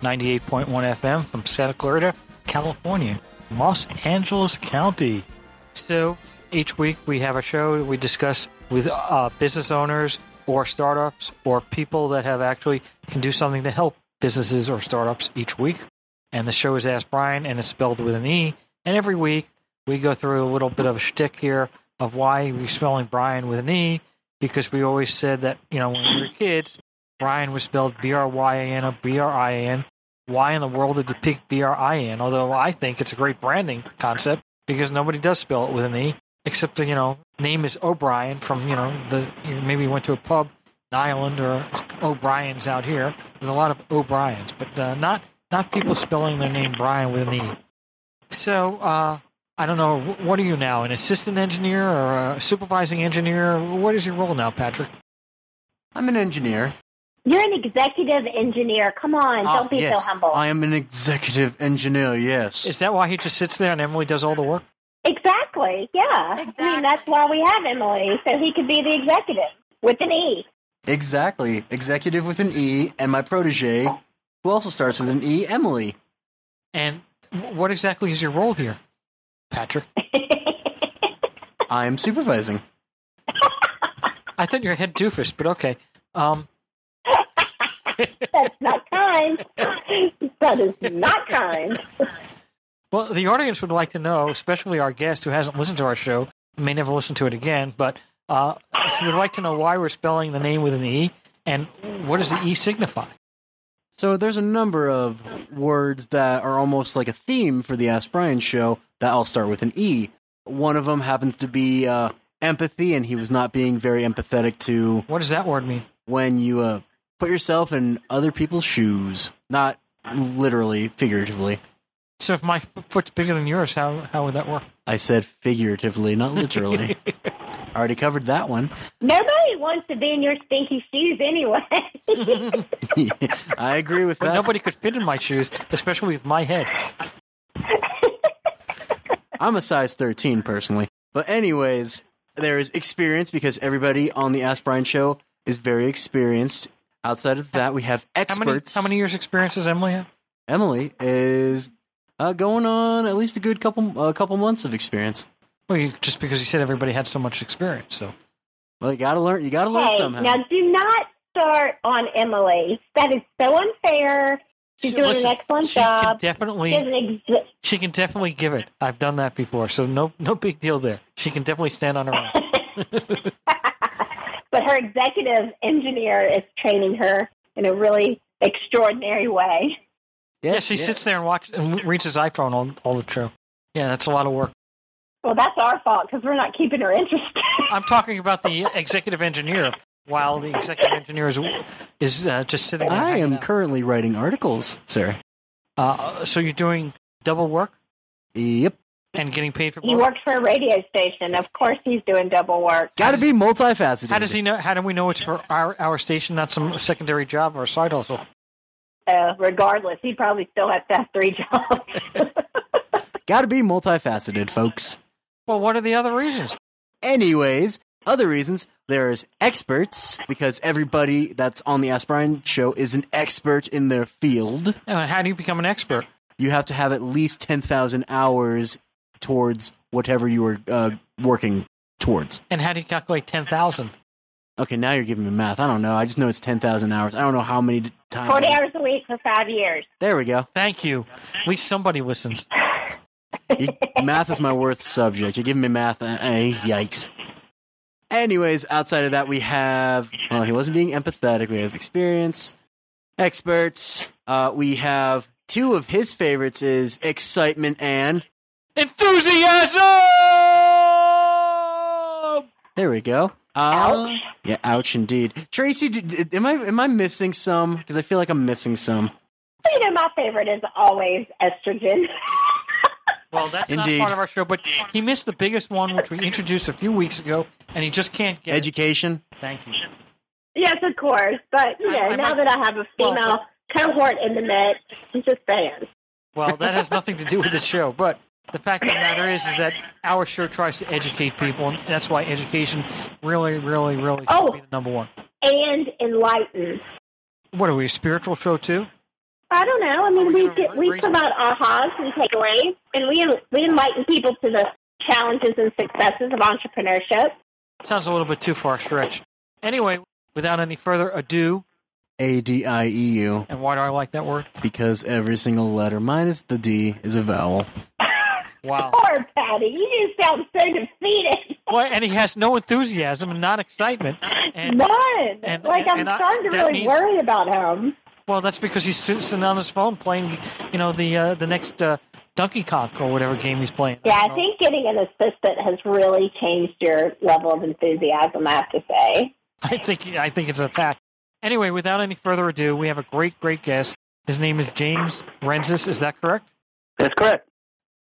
98.1 FM from Santa Clarita, California, Los Angeles County. So each week we have a show we discuss with uh, business owners or startups or people that have actually can do something to help businesses or startups each week. And the show is Ask Brien and it's spelled with an E. And every week we go through a little bit of a shtick here of why we're spelling Brian with an E because we always said that, you know, when we were kids, Brian was spelled B R Y A N or B R I A N. Why in the world did you pick B R I N? Although I think it's a great branding concept because nobody does spell it with an E, except the, you know, name is O'Brien from, you know, the you know, maybe you went to a pub in Ireland or O'Brien's out here. There's a lot of O'Briens, but uh, not not people spelling their name Brian with an E. So, uh, I don't know. What are you now? An assistant engineer or a supervising engineer? What is your role now, Patrick? I'm an engineer. You're an executive engineer. Come on, Ah, don't be yes, so humble. I am an executive engineer, yes. Is that why he just sits there and Emily does all the work? Exactly. Yeah. I mean, that's why we have Emily, so he could be the executive with an E. exactly. Executive with an E, and my protege, who also starts with an E, Emily. And wh- what exactly is your role here, Patrick? I am supervising. I thought you're a head doofus, but okay. Um, That's not kind. that is not kind. well, the audience would like to know, especially our guest who hasn't listened to our show, may never listen to it again, but uh, he would like to know why we're spelling the name with an E and what does the E signify? So there's a number of words that are almost like a theme for the Ask Brien show that all start with an E. One of them happens to be uh, empathy, and he was not being very empathetic to What does that word mean? when you uh, put yourself in other people's shoes. Not literally, figuratively. So if my foot's bigger than yours, how how would that work? I said figuratively, not literally. Already covered that one. Nobody wants to be in your stinky shoes anyway. I agree with But that. nobody could fit in my shoes, especially with my head. I'm a size 13 personally. But anyways, there is experience because everybody on the Ask Brien show is very experienced. Outside of that, we have How many experts. how many years experience does Emily have? Emily is uh, going on at least a good couple a couple months of experience. Well, you, just because you said everybody had so much experience, so Well, you gotta learn. You gotta learn hey, somehow. now do not start on Emily. That is so unfair. She's doing Listen, an excellent she job. Can definitely, She has an ex- she can definitely give it. I've done that before, so no no big deal there. She can definitely stand on her own. but her executive engineer is training her in a really extraordinary way. yeah, she sits there and watches and reads his iPhone all all the show. Yeah, that's a lot of work. Well, that's our fault because we're not keeping her interested. I'm talking about the executive engineer, while the executive engineer is is uh, just sitting. There I am out. currently writing articles, sir. Uh, so you're doing double work Yep. And getting paid for he both. works for a radio station. Of course, he's doing double work. Gotta be multifaceted. How does he know? How do we know it's for our our station, not some secondary job or a side hustle? Uh, regardless, he probably still has to have three jobs. Gotta be multifaceted, folks. Well, what are the other reasons? Anyways, other reasons there's experts because everybody that's on the Ask Brien show is an expert in their field. Uh, how do you become an expert? You have to have at least ten thousand hours towards whatever you were uh, working towards. And how do you calculate ten thousand? Okay, now you're giving me math. I don't know. I just know it's ten thousand hours. I don't know how many times. 40 hours a week for five years. There we go. Thank you. At least somebody listens. You, math is my worst subject. You're giving me math. Uh, eh, yikes. Anyways, outside of that, we have. Well, he wasn't being empathetic. We have experience, experts. Uh, we have two of his favorites is excitement and. Enthusiasm. There we go. Uh, Ouch. Yeah, ouch indeed. Traci, d- d- am I am I missing some? Because I feel like I'm missing some. You know, my favorite is always estrogen. Well, that's Indeed. not part of our show, but he missed the biggest one, which we introduced a few weeks ago, and he just can't get. it. Education. Thank you. yes, of course. But, you know, I- I now might- that I have a well, female cohort in the mix, I'm just saying. Well, that has nothing to do with the show, but the fact of the matter is, is that our show tries to educate people, and that's why education really, really, really should Oh. be the number one. Oh, and enlighten. What are we, a spiritual show too? I don't know. I mean, we we gonna get, we raise- provide ahas and takeaways, and we we enlighten people to the challenges and successes of entrepreneurship. Sounds a little bit too far stretched. Anyway, without any further ado, A D I E U. and why do I like that word? Because every single letter minus the D is a vowel. Wow. Poor Patty, you just sound so defeated. Well, and he has no enthusiasm and not excitement. And None. and- like I'm and I- starting to really means- worry about him. well, that's because he's sitting on his phone playing, you know, the uh, the next uh, Donkey Kong or whatever game he's playing. Yeah, don't I think getting an assistant has really changed your level of enthusiasm. I have to say. I think I think it's a fact. Anyway, without any further ado, we have a great, great guest. His name is James Renzas. Is that correct? That's correct.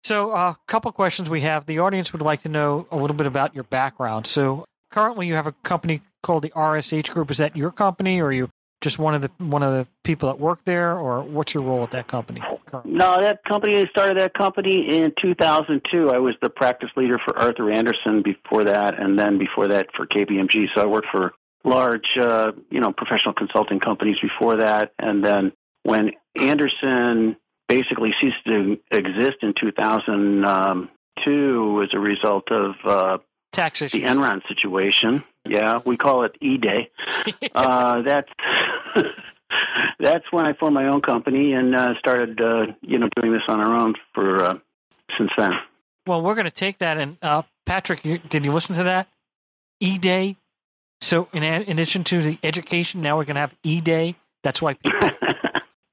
So, a uh, couple questions we have. The audience would like to know a little bit about your background. So, currently, you have a company called the RSH Group. Is that your company, or are you just one of the one of the people that work there, or what's your role at that company? currently? No, that company, I started that company in 2002. I was the practice leader for Arthur Andersen before that, and then before that for KPMG. So I worked for large, uh, you know, professional consulting companies before that. And then when Andersen basically ceased to exist in 2002 as a result of uh, Tax the. Enron situation, yeah, we call it E-Day. uh, that's that's when I formed my own company and uh, started, uh, you know, doing this on our own for uh, since then. well, we're going to take that. And uh, Patrick, you, did you listen to that? E Day. So, in, in addition to the education, now we're going to have E Day. That's why people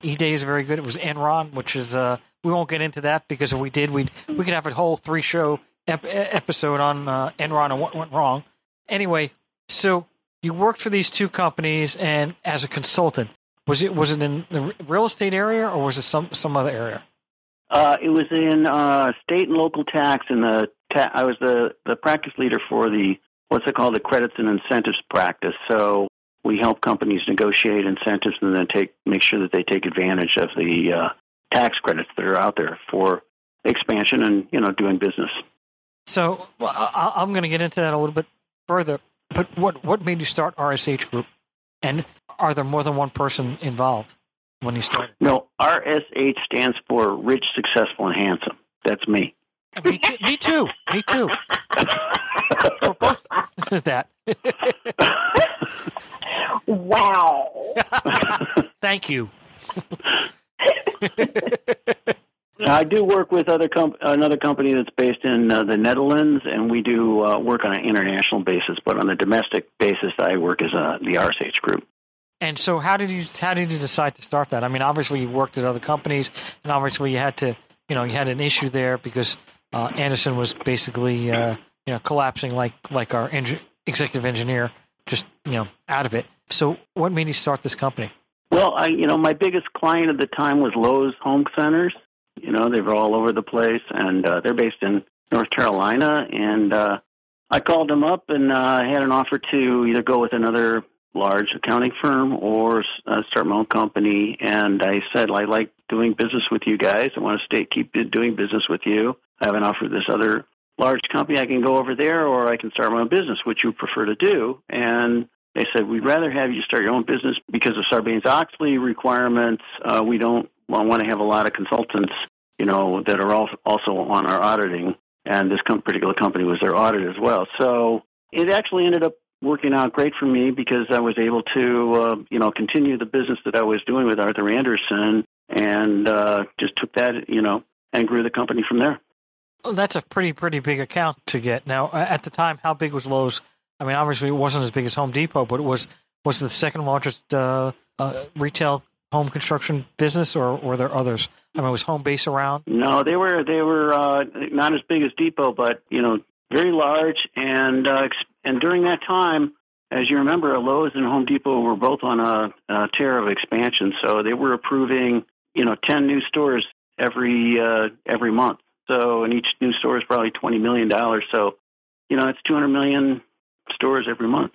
E Day is very good. It was Enron, which is uh, we won't get into that because if we did, we would we could have a whole three show ep- episode on uh, Enron and what went wrong. Anyway, so you worked for these two companies and as a consultant, was it was it in the real estate area or was it some some other area? uh, it was in uh, state and local tax, and the ta- I was the the practice leader for the what's it called, the credits and incentives practice. So we help companies negotiate incentives and then take make sure that they take advantage of the uh, tax credits that are out there for expansion and you know doing business. So well, I, I'm going to get into that a little bit further. But what what made you start RSH Group, and are there more than one person involved when you started? No, RSH stands for Rich, Successful, and Handsome. That's me. Me too. Me too. Me too. We're both that. Wow. Thank you. I do work with other com- another company that's based in uh, the Netherlands, and we do uh, work on an international basis. But on a domestic basis, I work as a, the RSH group. And so, how did you how did you decide to start that? I mean, obviously you worked at other companies, and obviously you had to, you know, you had an issue there because uh, Andersen was basically, uh, you know, collapsing like like our engi- executive engineer, just you know, out of it. So, what made you start this company? Well, I you know my biggest client at the time was Lowe's Home Centers. You know they were all over the place, and uh, they're based in North Carolina. And uh, I called them up and uh, had an offer to either go with another large accounting firm or uh, start my own company. And I said I like doing business with you guys. I want to stay keep doing business with you. I have an offer this other large company. I can go over there, or I can start my own business. Which you prefer to do? And they said, we'd rather have you start your own business because of Sarbanes-Oxley requirements. Uh, we don't want to have a lot of consultants, you know, that are also on our auditing. And this particular company was their audit as well. So it actually ended up working out great for me because I was able to, uh, you know, continue the business that I was doing with Arthur Andersen and uh, just took that, you know, and grew the company from there. That's a pretty pretty big account to get. Now, at the time, how big was Lowe's? I mean, obviously it wasn't as big as Home Depot, but it was was the second largest uh, uh, retail home construction business, or were there others? I mean, was Homebase around? No, they were they were uh, not as big as Depot, but you know, very large. And uh, and during that time, as you remember, Lowe's and Home Depot were both on a, a tear of expansion. So they were approving you know, 10 new stores every uh, every month. So, and each new store is probably 20 million dollars. So, you know, it's 200 million stores every month.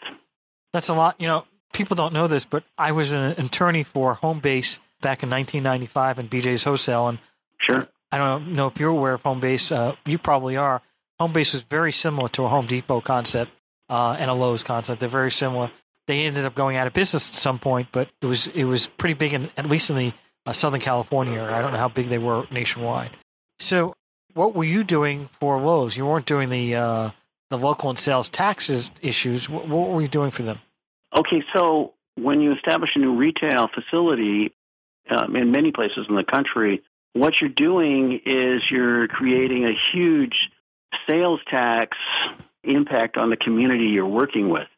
That's a lot. You know, people don't know this, but I was an attorney for Homebase back in 1995 in BJ's Wholesale, and Sure. I don't know if you're aware of Homebase. Uh, you probably are. Homebase is very similar to a Home Depot concept uh, and a Lowe's concept. They're very similar. They ended up going out of business at some point, but it was it was pretty big, in, at least in the uh, Southern California area. I don't know how big they were nationwide. So, what were you doing for Lowe's? You weren't doing the uh, the local and sales taxes issues. What, what were you doing for them? Okay, so when you establish a new retail facility um, in many places in the country, what you're doing is you're creating a huge sales tax impact on the community you're working with.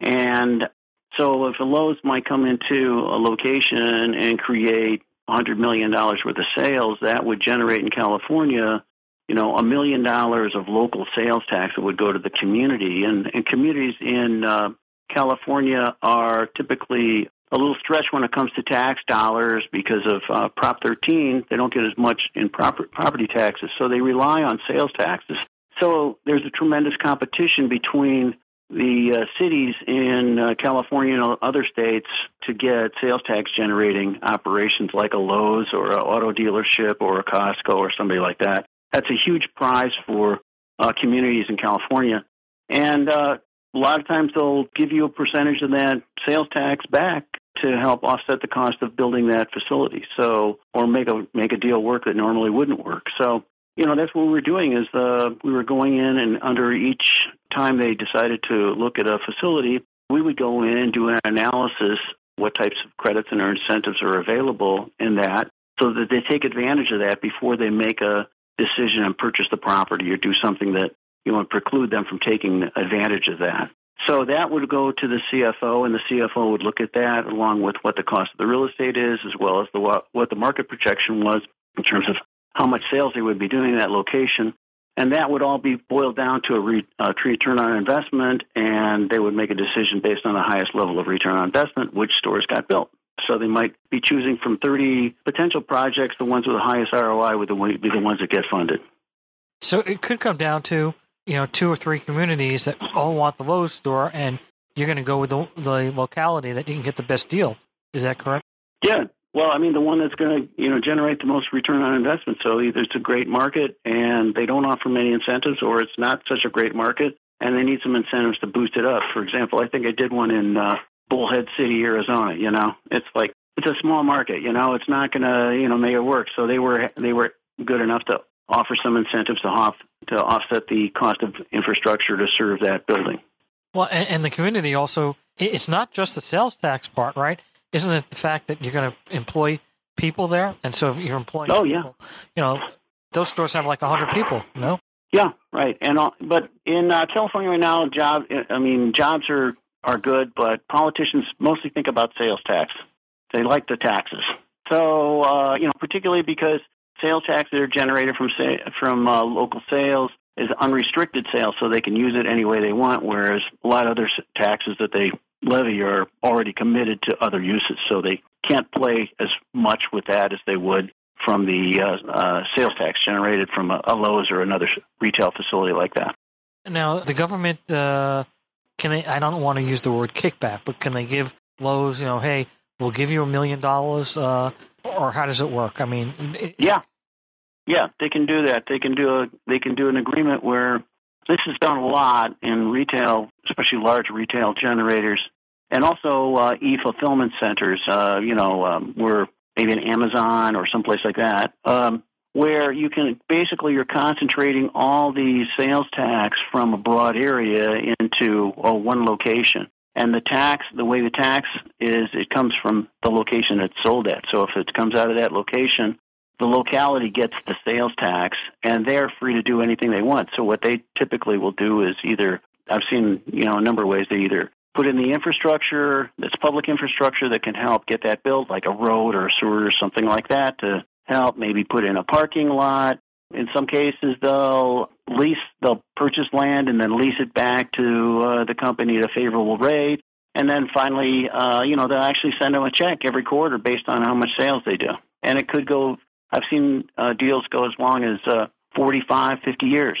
And so if a Lowe's might come into a location and create $100 million worth of sales, that would generate in California, you know, a million dollars of local sales tax that would go to the community. And, and communities in uh, California are typically a little stretched when it comes to tax dollars because of uh, Prop 13. They don't get as much in proper, property taxes, so they rely on sales taxes. So there's a tremendous competition between the uh, cities in uh, California and other states to get sales tax generating operations like a Lowe's or an auto dealership or a Costco or somebody like that. That's a huge prize for uh, communities in California. And uh, a lot of times they'll give you a percentage of that sales tax back to help offset the cost of building that facility. So, or make a make a deal work that normally wouldn't work. So, you know, that's what we were doing is uh, we were going in and under each time they decided to look at a facility, we would go in and do an analysis what types of credits and incentives are available in that so that they take advantage of that before they make a decision and purchase the property or do something that you know preclude them from taking advantage of that. So that would go to the CFO, and the CFO would look at that along with what the cost of the real estate is, as well as the what the market projection was in terms of how much sales they would be doing in that location. And that would all be boiled down to a, re, a return on investment, and they would make a decision based on the highest level of return on investment, which stores got built. So they might be choosing from 30 potential projects, the ones with the highest ROI would be the ones that get funded. So it could come down to you know two or three communities that all want the Lowe's store, and you're going to go with the, the locality that you can get the best deal. Is that correct? Yeah. Well, I mean, the one that's going to you know generate the most return on investment. So either it's a great market and they don't offer many incentives, or it's not such a great market and they need some incentives to boost it up. For example, I think I did one in uh, Bullhead City, Arizona. You know, it's like it's a small market. You know, it's not going to you know make it work. So they were they were good enough to offer some incentives to off to offset the cost of infrastructure to serve that building. Well, and, and the community also it's not just the sales tax part, right? Isn't it the fact that you're going to employ people there, and so you're employing? Oh people, yeah. You know, those stores have like hundred people. No. Yeah, right. And uh, but in uh, California right now, job I mean jobs are are good, but politicians mostly think about sales tax. They like the taxes. So uh, you know, particularly because sales tax that are generated from say, from uh, local sales is unrestricted sales, so they can use it any way they want. Whereas a lot of other taxes that they levy are already committed to other uses, so they can't play as much with that as they would from the uh, uh, sales tax generated from a, a, Lowe's or another retail facility like that. Now, the government uh, can they? I don't want to use the word kickback, but can they give Lowe's, you know, hey, we'll give you a million dollars, uh, or how does it work? I mean, it, yeah, yeah, they can do that. They can do a they can do an agreement where this is done a lot in retail, especially large retail generators, and also uh, e-fulfillment centers. Uh, you know, um, where maybe an Amazon or someplace like that, um, where you can basically you're concentrating all the sales tax from a broad area into oh, one location. And the tax, the way the tax is, it comes from the location it's sold at. So if it comes out of that location, the locality gets the sales tax and they're free to do anything they want. So what they typically will do is either I've seen, you know, a number of ways they either put in the infrastructure that's public infrastructure that can help get that built, like a road or a sewer or something like that to help maybe put in a parking lot. In some cases, they'll lease, they'll purchase land and then lease it back to uh, the company at a favorable rate. And then finally, uh, you know, they'll actually send them a check every quarter based on how much sales they do. and it could go. I've seen uh, deals go as long as uh, 45, 50 years,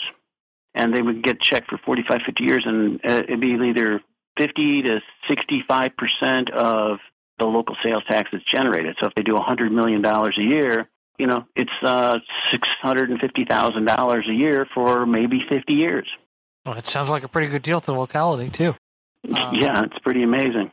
and they would get checked for 45, 50 years, and uh, it'd be either 50 to 65 percent of the local sales tax is generated. So if they do 100 million dollars a year, you know, it's uh, six hundred and fifty thousand dollars a year for maybe 50 years. Well, it sounds like a pretty good deal to the locality too. Uh, yeah, it's pretty amazing.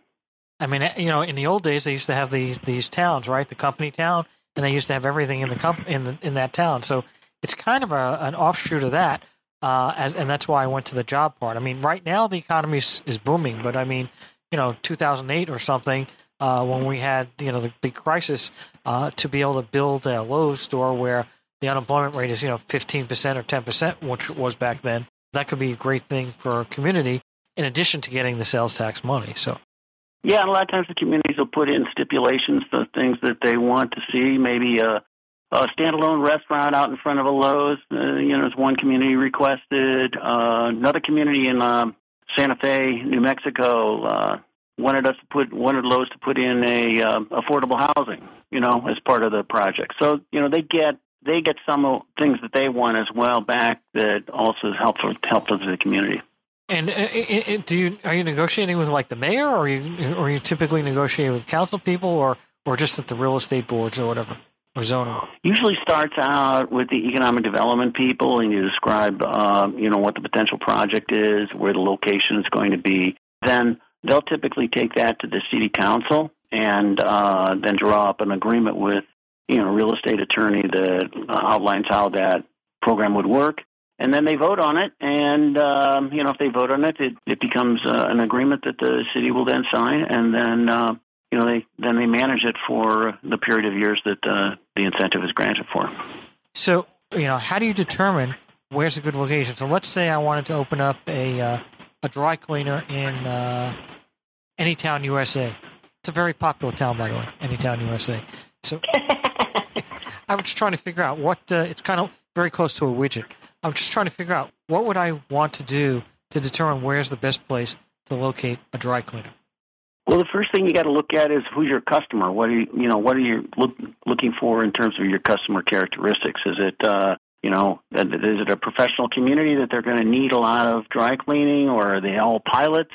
I mean, you know, in the old days, they used to have these these towns, right? The company town, and they used to have everything in the comp- in the, in that town. So it's kind of a, an offshoot of that, uh, as and that's why I went to the job part. I mean, right now the economy is, is booming, but I mean, you know, 2008 or something, uh, when we had you know the big crisis, uh, to be able to build a Lowe's store where the unemployment rate is you know 15 percent or 10 percent, which it was back then, that could be a great thing for our community. In addition to getting the sales tax money, so Yeah, and a lot of times the communities will put in stipulations, the things that they want to see. Maybe a, a standalone restaurant out in front of a Lowe's. Uh, you know, as one community requested. Uh, another community in um, Santa Fe, New Mexico, uh, wanted us to put wanted Lowe's to put in a uh, affordable housing. You know, as part of the project. So you know, they get they get some things that they want as well back that also is helpful helpful to the community. And uh, uh, uh, do you are you negotiating with like the mayor, or are you or are you typically negotiating with council people, or or just at the real estate boards or whatever, or zoning? Usually starts out with the economic development people, and you describe, um, you know, what the potential project is, where the location is going to be. Then they'll typically take that to the city council, and uh, then draw up an agreement with, you know, a real estate attorney that outlines how that program would work and then they vote on it. And um, you know, if they vote on it, it, it becomes uh, an agreement that the city will then sign, and then uh, you know they then they manage it for the period of years that uh, the incentive is granted for. So you know, how do you determine where's a good location? So let's say I wanted to open up a uh, a dry cleaner in uh, Anytown, USA. It's a very popular town, by the way, Anytown, USA. So I was just trying to figure out what uh, it's kind of very close to a widget. I'm just trying to figure out what would I want to do to determine where's the best place to locate a dry cleaner. Well, the first thing you got to look at is who's your customer. What are you, you know, what are you look, looking for in terms of your customer characteristics? Is it, uh, you know, is it a professional community that they're going to need a lot of dry cleaning, or are they all pilots?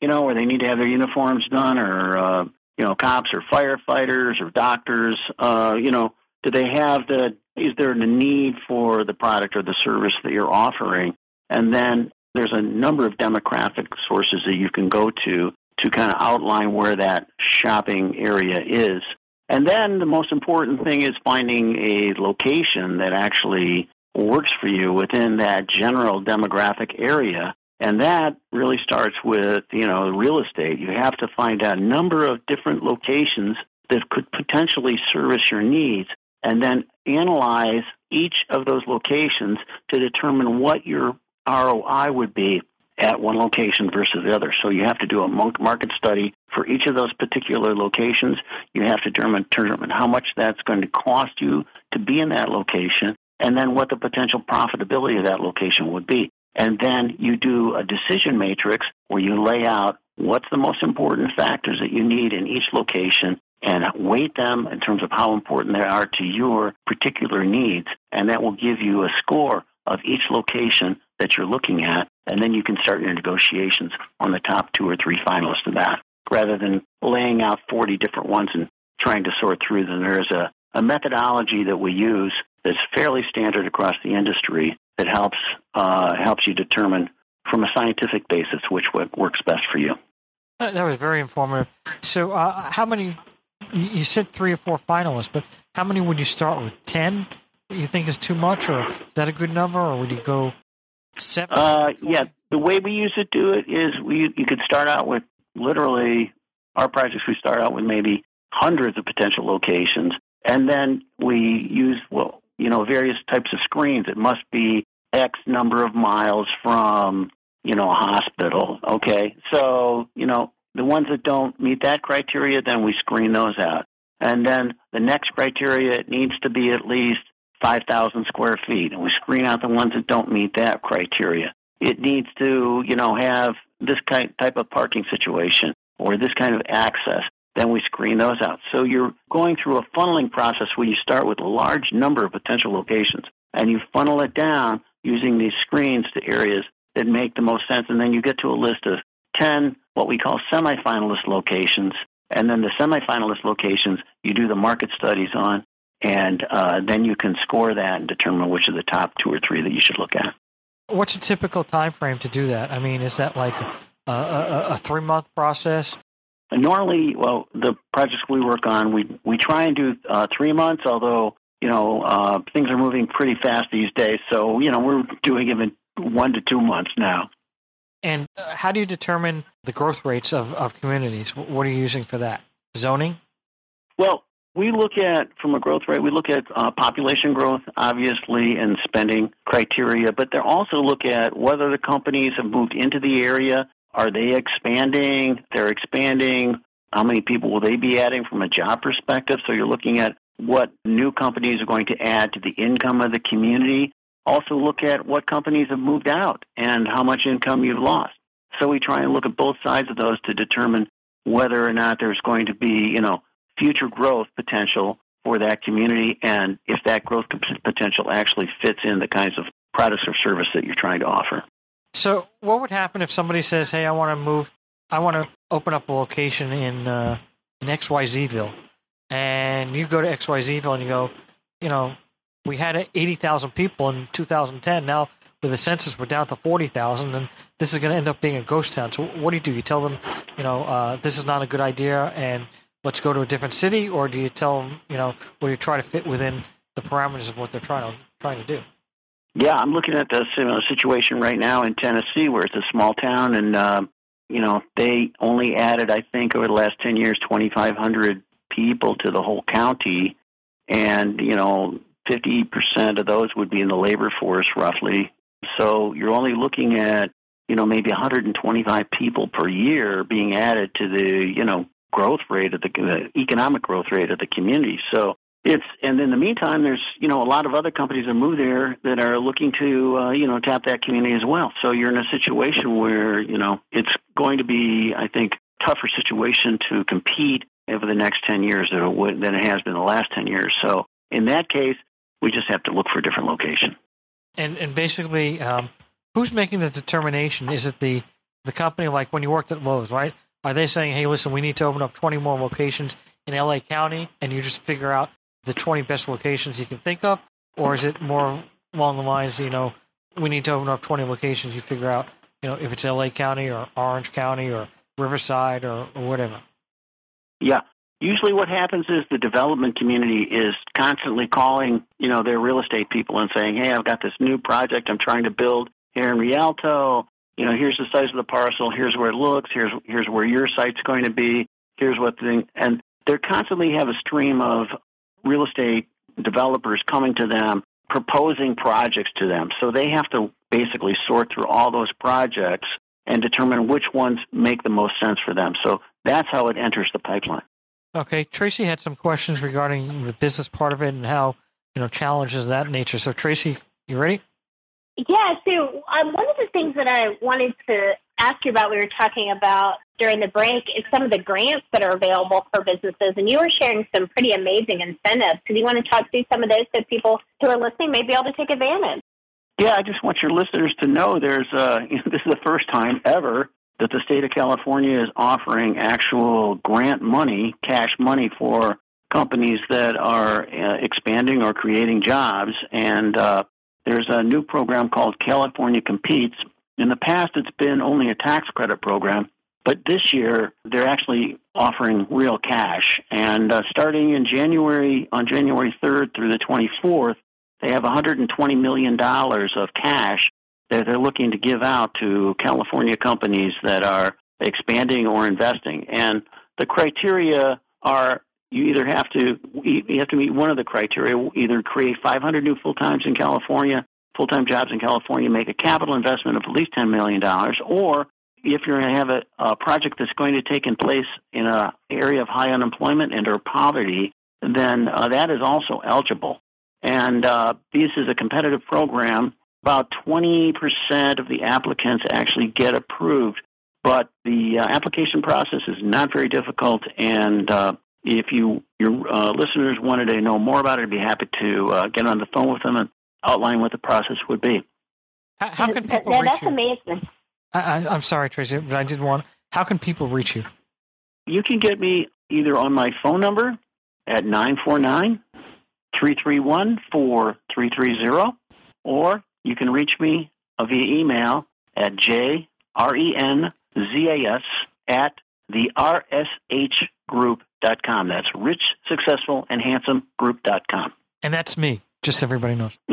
You know, where they need to have their uniforms done, or uh, you know, cops or firefighters or doctors? Uh, you know, do they have the is there the need for the product or the service that you're offering? And then there's a number of demographic sources that you can go to to kind of outline where that shopping area is. And then the most important thing is finding a location that actually works for you within that general demographic area. And that really starts with, you know, real estate. You have to find a number of different locations that could potentially service your needs and then analyze each of those locations to determine what your ROI would be at one location versus the other. So you have to do a market study for each of those particular locations. You have to determine, determine how much that's going to cost you to be in that location, and then what the potential profitability of that location would be. And then you do a decision matrix where you lay out what's the most important factors that you need in each location and weight them in terms of how important they are to your particular needs. And that will give you a score of each location that you're looking at. And then you can start your negotiations on the top two or three finalists of that rather than laying out 40 different ones and trying to sort through them. There's a, a methodology that we use that's fairly standard across the industry that helps uh, helps you determine from a scientific basis which works best for you. That was very informative. So, uh, how many you said three or four finalists, but how many would you start with? Ten? You think is too much, or is that a good number, or would you go seven? Uh, yeah, the way we usually do it is we you could start out with literally our projects. We start out with maybe hundreds of potential locations, and then we use well, you know, various types of screens. It must be X number of miles from you know a hospital. Okay, so you know the ones that don't meet that criteria, then we screen those out. And then the next criteria, it needs to be at least 5,000 square feet. And we screen out the ones that don't meet that criteria. It needs to, you know, have this kind, type of parking situation or this kind of access. Then we screen those out. So you're going through a funneling process where you start with a large number of potential locations and you funnel it down using these screens to areas that make the most sense. And then you get to a list of 10, what we call semifinalist locations. And then the semifinalist locations, you do the market studies on, and uh, then you can score that and determine which of the top two or three that you should look at. What's a typical time frame to do that? I mean, is that like a, a, a three month process? Normally, well, the projects we work on, we we try and do uh, three months. Although you know uh, things are moving pretty fast these days, so you know we're doing them in one to two months now. And uh, how do you determine the growth rates of, of communities? What are you using for that? Zoning? Well, we look at, from a growth rate, we look at uh, population growth, obviously, and spending criteria, but they also look at whether the companies have moved into the area. Are they expanding? They're expanding. How many people will they be adding from a job perspective? So you're looking at what new companies are going to add to the income of the community. Also look at what companies have moved out and how much income you've lost. So we try and look at both sides of those to determine whether or not there's going to be, you know, future growth potential for that community and if that growth potential actually fits in the kinds of products or service that you're trying to offer. So, what would happen if somebody says, "Hey, I want to move, I want to open up a location in uh, in XYZville," and you go to XYZville and you go, you know, we had 80,000 people in 2010. Now, with the census, we're down to 40,000, and this is going to end up being a ghost town. So, what do you do? You tell them, you know, uh, this is not a good idea, and let's go to a different city, or do you tell them, you know, or you try to fit within the parameters of what they're trying to trying to do? Yeah, I'm looking at the you situation right now in Tennessee, where it's a small town, and uh, you know they only added, I think, over the last ten years, 2,500 people to the whole county, and you know, 50% of those would be in the labor force, roughly. So you're only looking at you know maybe 125 people per year being added to the you know growth rate of the, the economic growth rate of the community. So it's and in the meantime, there's you know a lot of other companies that move there that are looking to uh, you know tap that community as well. So you're in a situation where you know it's going to be, I think, tougher situation to compete over the next ten years than it would than it has been the last ten years. So in that case, we just have to look for a different location. And and basically, um, who's making the determination? Is it the the company like when you worked at Lowe's, right? Are they saying, hey, listen, we need to open up 20 more locations in LA County, and you just figure out the 20 best locations you can think of? Or is it more along the lines, you know, we need to open up 20 locations, you figure out, you know, if it's LA County or Orange County or Riverside or, or whatever? Yeah. Usually what happens is the development community is constantly calling, you know, their real estate people and saying, hey, I've got this new project I'm trying to build here in Rialto you know, here's the size of the parcel, here's where it looks, here's here's where your site's going to be, here's what the and they constantly have a stream of real estate developers coming to them proposing projects to them. So they have to basically sort through all those projects and determine which ones make the most sense for them. So that's how it enters the pipeline. Okay, Traci had some questions regarding the business part of it and how you know challenges of that nature. So Traci, you ready? Yeah, so um, one of the things that I wanted to ask you about, we were talking about during the break, is some of the grants that are available for businesses. And you were sharing some pretty amazing incentives. Do you want to talk through some of those so people who are listening may be able to take advantage? Yeah, I just want your listeners to know there's uh, this is the first time ever that the state of California is offering actual grant money, cash money for companies that are uh, expanding or creating jobs. And uh, there's a new program called California Competes. In the past, it's been only a tax credit program, but this year they're actually offering real cash. And uh, starting in January, on January 3rd through the 24th, they have $120 million of cash that they're looking to give out to California companies that are expanding or investing. And the criteria are you either have to you have to meet one of the criteria, either create 500 new full times in California, full time jobs in California, make a capital investment of at least 10 million dollars, or if you're going to have a, a project that's going to take in place in an area of high unemployment and or poverty, then uh, that is also eligible. And uh, this is a competitive program. About 20% of the applicants actually get approved But the uh, application process is not very difficult, and uh, if you your uh, listeners wanted to know more about it, I'd be happy to uh, get on the phone with them and outline what the process would be. How, how can people that- reach that's you? amazing. I, I'm sorry, Traci, but I did want. How can people reach you? You can get me either on my phone number at 949 331 4330, or you can reach me via email at jrenzas at the R S H rshgroup.com. That's rich, successful, and handsome group.com. And that's me. Just so everybody knows.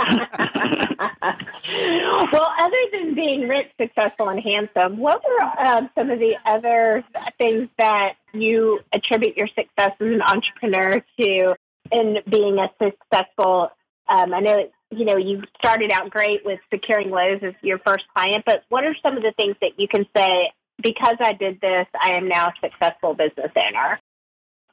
well, other than being rich, successful, and handsome, what were um, some of the other things that you attribute your success as an entrepreneur to in being a successful? Um, I know you know you started out great with securing Lowe's as your first client, but what are some of the things that you can say? Because I did this, I am now a successful business owner.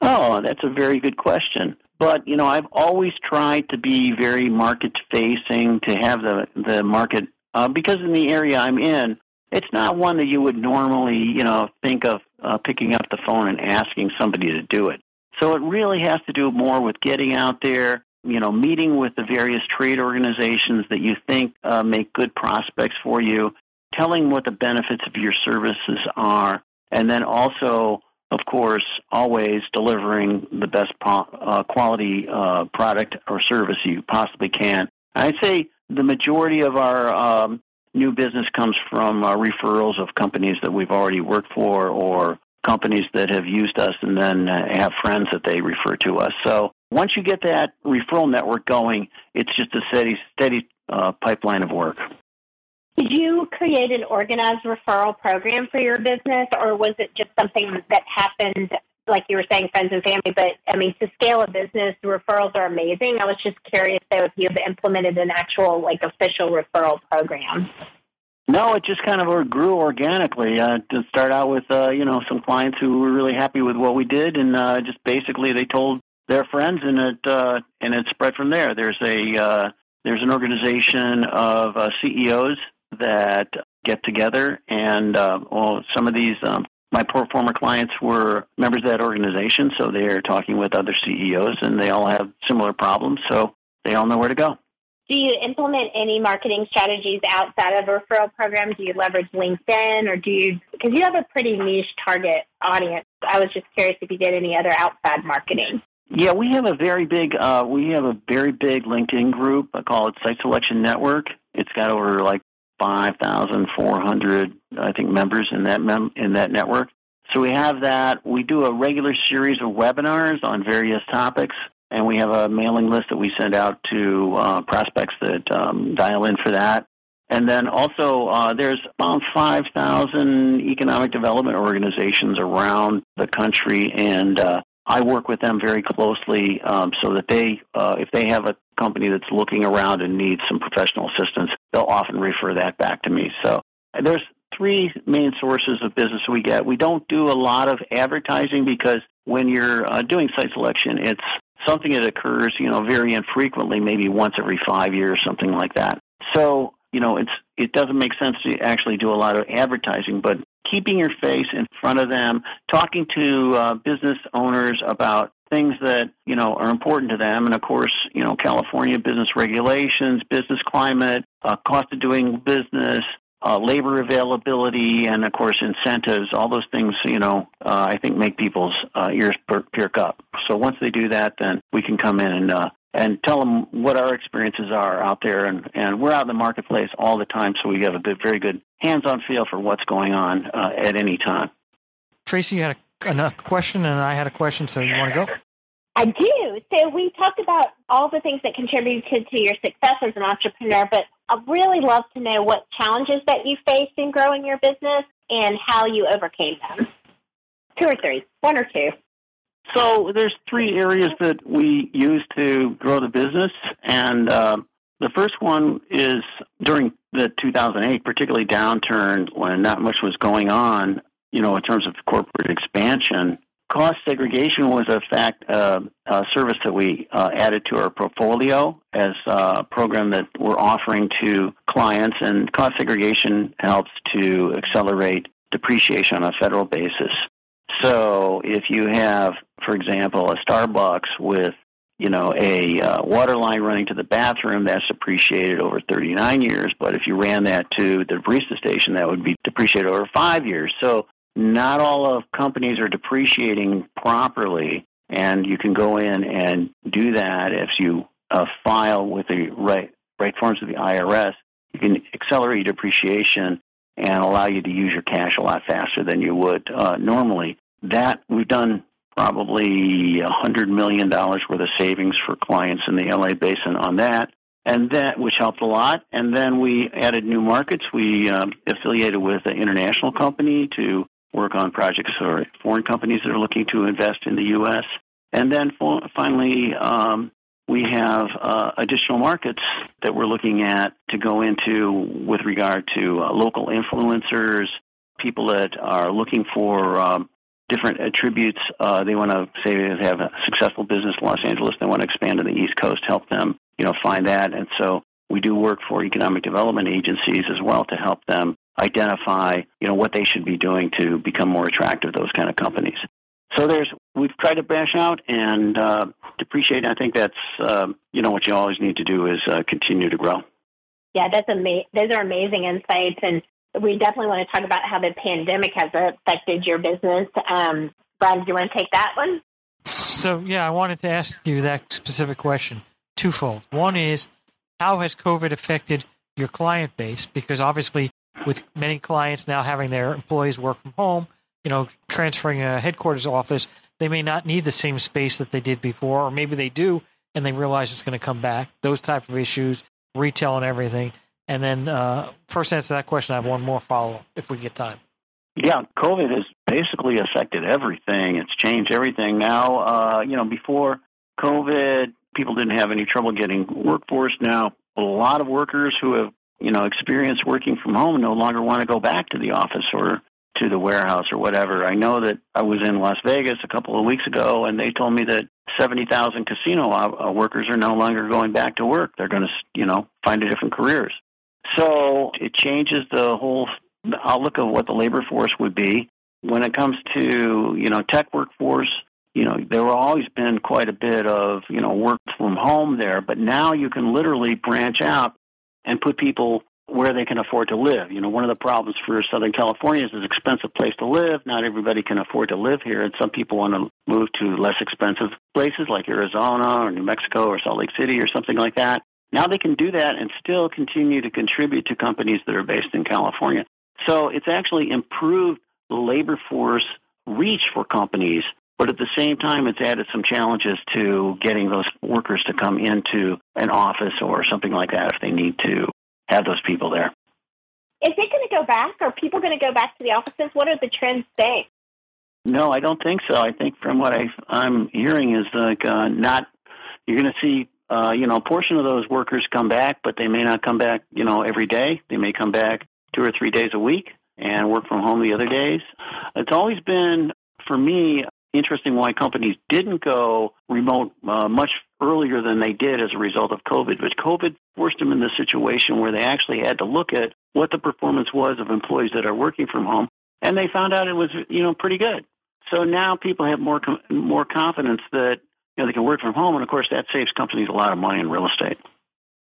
Oh, that's a very good question. But you know, I've always tried to be very market facing to have the the market uh, because in the area I'm in, it's not one that you would normally you know think of uh, picking up the phone and asking somebody to do it. So it really has to do more with getting out there, you know, meeting with the various trade organizations that you think uh, make good prospects for you, telling what the benefits of your services are, and then also of course, always delivering the best po- uh, quality uh, product or service you possibly can. I'd say the majority of our um, new business comes from uh, referrals of companies that we've already worked for or companies that have used us and then uh, have friends that they refer to us. So once you get that referral network going, it's just a steady, steady uh, pipeline of work. Did you create an organized referral program for your business, or was it just something that happened, like you were saying, friends and family? But I mean, to scale a business, referrals are amazing. I was just curious though if you've implemented an actual, like, official referral program. No, it just kind of grew organically. Uh, to start out with, uh, you know, some clients who were really happy with what we did, and uh, just basically they told their friends, and it uh, and it spread from there. There's a uh, there's an organization of uh, CEOs that get together, and uh, well, some of these um, my poor former clients were members of that organization, so they're talking with other CEOs, and they all have similar problems, so they all know where to go. Do you implement any marketing strategies outside of a referral program? Do you leverage LinkedIn, or do you because you have a pretty niche target audience? I was just curious if you did any other outside marketing. Yeah, we have a very big uh, we have a very big LinkedIn group. I call it Site Selection Network. It's got over like five thousand four hundred, I think, members in that mem- in that network. So we have that. We do a regular series of webinars on various topics, and we have a mailing list that we send out to uh, prospects that um, dial in for that. And then also, uh, there's about 5,000 economic development organizations around the country, and uh, I work with them very closely um, so that they, uh, if they have a company that's looking around and needs some professional assistance, they'll often refer that back to me. So there's three main sources of business we get. We don't do a lot of advertising because when you're uh, doing site selection, it's something that occurs, you know, very infrequently, maybe once every five years, something like that. So, you know, it's it doesn't make sense to actually do a lot of advertising, but keeping your face in front of them, talking to uh, business owners about things that you know are important to them, and of course, you know, California business regulations, business climate, uh, cost of doing business, uh, labor availability, and of course incentives. All those things, you know, uh, I think make people's uh, ears perk up. So once they do that, then we can come in and uh, and tell them what our experiences are out there, and and we're out in the marketplace all the time, so we have a good, very good hands-on feel for what's going on uh, at any time. Traci, you had a, a question, and I had a question. So you want to go? I do. So we talked about all the things that contributed to your success as an entrepreneur, but I'd really love to know what challenges that you faced in growing your business and how you overcame them. Two or three, one or two. So there's three areas that we use to grow the business, and uh, the first one is during the 2008, particularly downturn when not much was going on, you know, in terms of corporate expansion. cost segregation was a fact uh, a service that we uh, added to our portfolio as a program that we're offering to clients, and cost segregation helps to accelerate depreciation on a federal basis. So if you have, for example, a Starbucks with you know, a uh, water line running to the bathroom, that's depreciated over 39 years. But if you ran that to the barista station, that would be depreciated over five years. So not all of companies are depreciating properly, and you can go in and do that if you uh, file with the right right forms of the IRS. You can accelerate depreciation and allow you to use your cash a lot faster than you would uh, normally. That we've done probably $100 million worth of savings for clients in the LA basin on that, and that which helped a lot. And then we added new markets. We um, affiliated with an international company to work on projects for foreign companies that are looking to invest in the U.S. And then finally, um, we have uh, additional markets that we're looking at to go into with regard to uh, local influencers, people that are looking for um, different attributes. Uh, they want to say they have a successful business in Los Angeles. They want to expand to the East Coast, help them, you know, find that. And so we do work for economic development agencies as well to help them identify, you know, what they should be doing to become more attractive to those kind of companies. So there's we've tried to bash out and uh, depreciate. I think that's uh, you know what you always need to do is uh, continue to grow. Yeah, that's ama- Those are amazing insights, and we definitely want to talk about how the pandemic has affected your business. Um, Brien, do you want to take that one? So, yeah, I wanted to ask you that specific question twofold. One is, how has COVID affected your client base? Because obviously, with many clients now having their employees work from home, you know, transferring a headquarters office, they may not need the same space that they did before, or maybe they do and they realize it's going to come back. Those type of issues, retail and everything. And then, uh, first answer that question, I have one more follow up if we get time. Yeah, COVID has basically affected everything. It's changed everything. Now, uh, you know, before COVID, people didn't have any trouble getting workforce. Now, a lot of workers who have, you know, experienced working from home no longer want to go back to the office or to the warehouse or whatever. I know that I was in Las Vegas a couple of weeks ago, and they told me that 70,000 casino uh, workers are no longer going back to work. They're going to, you know, find a different careers. So it changes the whole outlook of what the labor force would be. When it comes to, you know, tech workforce, you know, there have always been quite a bit of, you know, work from home there, but now you can literally branch out and put people where they can afford to live. You know, one of the problems for Southern California is it's an expensive place to live. Not everybody can afford to live here, and some people want to move to less expensive places like Arizona or New Mexico or Salt Lake City or something like that. Now they can do that and still continue to contribute to companies that are based in California. So it's actually improved the labor force reach for companies, but at the same time, it's added some challenges to getting those workers to come into an office or something like that if they need to have those people there. Is it going to go back? Are people going to go back to the offices? What are the trends saying? No, I don't think so. I think from what I, I'm hearing is like uh, not. You're going to see uh, you know, a portion of those workers come back, but they may not come back, you know, every day. They may come back two or three days a week and work from home the other days. It's always been, for me, interesting why companies didn't go remote uh, much earlier than they did as a result of COVID. But COVID forced them in the situation where they actually had to look at what the performance was of employees that are working from home, and they found out it was, you know, pretty good. So now people have more more confidence that you know, they can work from home, and of course, that saves companies a lot of money in real estate.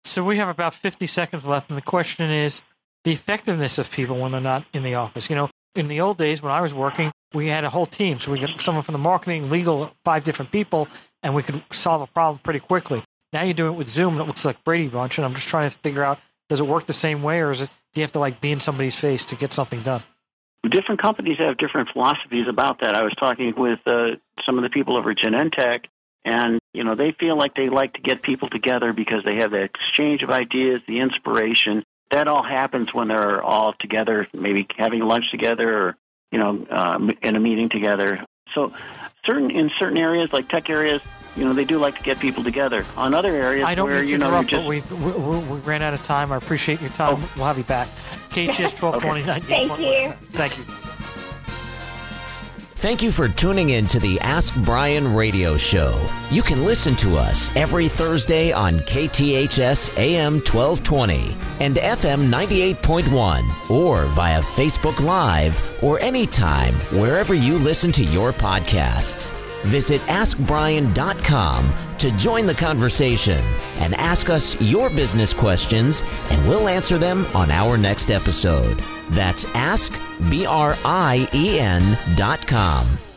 So we have about 50 seconds left, and the question is the effectiveness of people when they're not in the office. You know, in the old days when I was working, we had a whole team. So we got someone from the marketing, legal, five different people, and we could solve a problem pretty quickly. Now you do it with Zoom, and it looks like Brady Bunch, and I'm just trying to figure out does it work the same way, or is it do you have to like be in somebody's face to get something done? Different companies have different philosophies about that. I was talking with uh, some of the people over at Genentech, and, you know, they feel like they like to get people together because they have the exchange of ideas, the inspiration. That all happens when they're all together, maybe having lunch together or, you know, uh, in a meeting together. So certain in certain areas, like tech areas, you know, they do like to get people together. On other areas I don't where, mean to you know, interrupt, just... but we, we, we, ran out of time. I appreciate your time. Oh. We'll have you back. KHTS 1229. Thank you. Thank you. Thank you for tuning in to the Ask Brien radio show. You can listen to us every Thursday on KHTS AM 1220 and FM 98.1 or via Facebook Live or anytime wherever you listen to your podcasts. Visit AskBrien.com to join the conversation and ask us your business questions, and we'll answer them on our next episode. That's AskBrien.com.